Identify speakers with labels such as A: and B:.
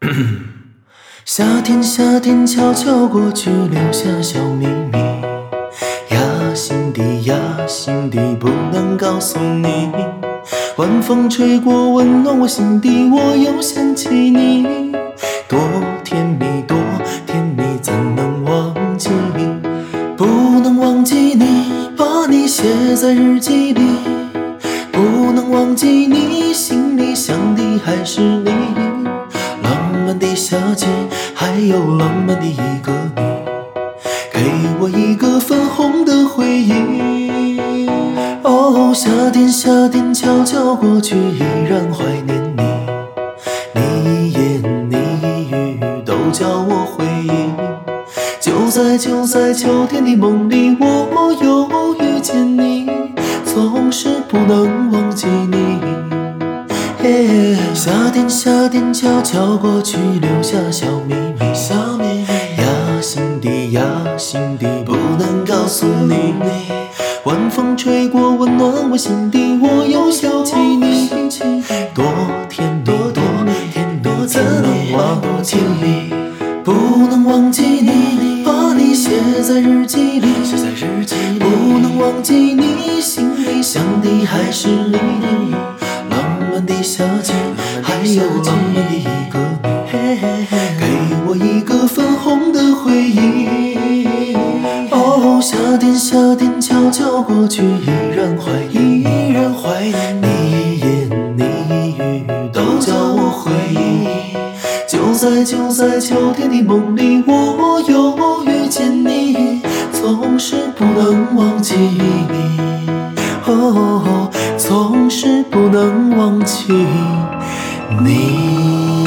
A: 夏天，夏天悄悄过去，留下小秘密。压，心底压，心底不能告诉你。晚风吹过，温暖我心底，我又想起你。多甜蜜，多甜蜜，怎能忘记？不能忘记你，把你写在日记里。不能忘记你，心还有浪漫的一个你，给我一个粉红的回忆。哦，夏天，夏天悄悄过去，依然怀念你。你一言你一语都叫我回忆。就在就在秋天的梦里，我又遇见你，总是不能忘记你。夏天，夏天悄悄过去，留下小秘密。小秘密。呀，心底压，心底不能告诉你。晚风吹过，温暖我心底，我又想起你。多甜蜜，多甜蜜，怎能忘记你？不能忘记你，把你写在日记里。不能忘记你，心里想的还是你。浪漫的夏季，还有浪漫的一个你，给我一个粉红的回忆。哦，夏天，夏天悄悄过去，依然怀念，依然怀念你一言你一语都叫我回忆。就在就在秋天的梦里，我又遇见你，总是不能忘记你。哦，总是不能起你。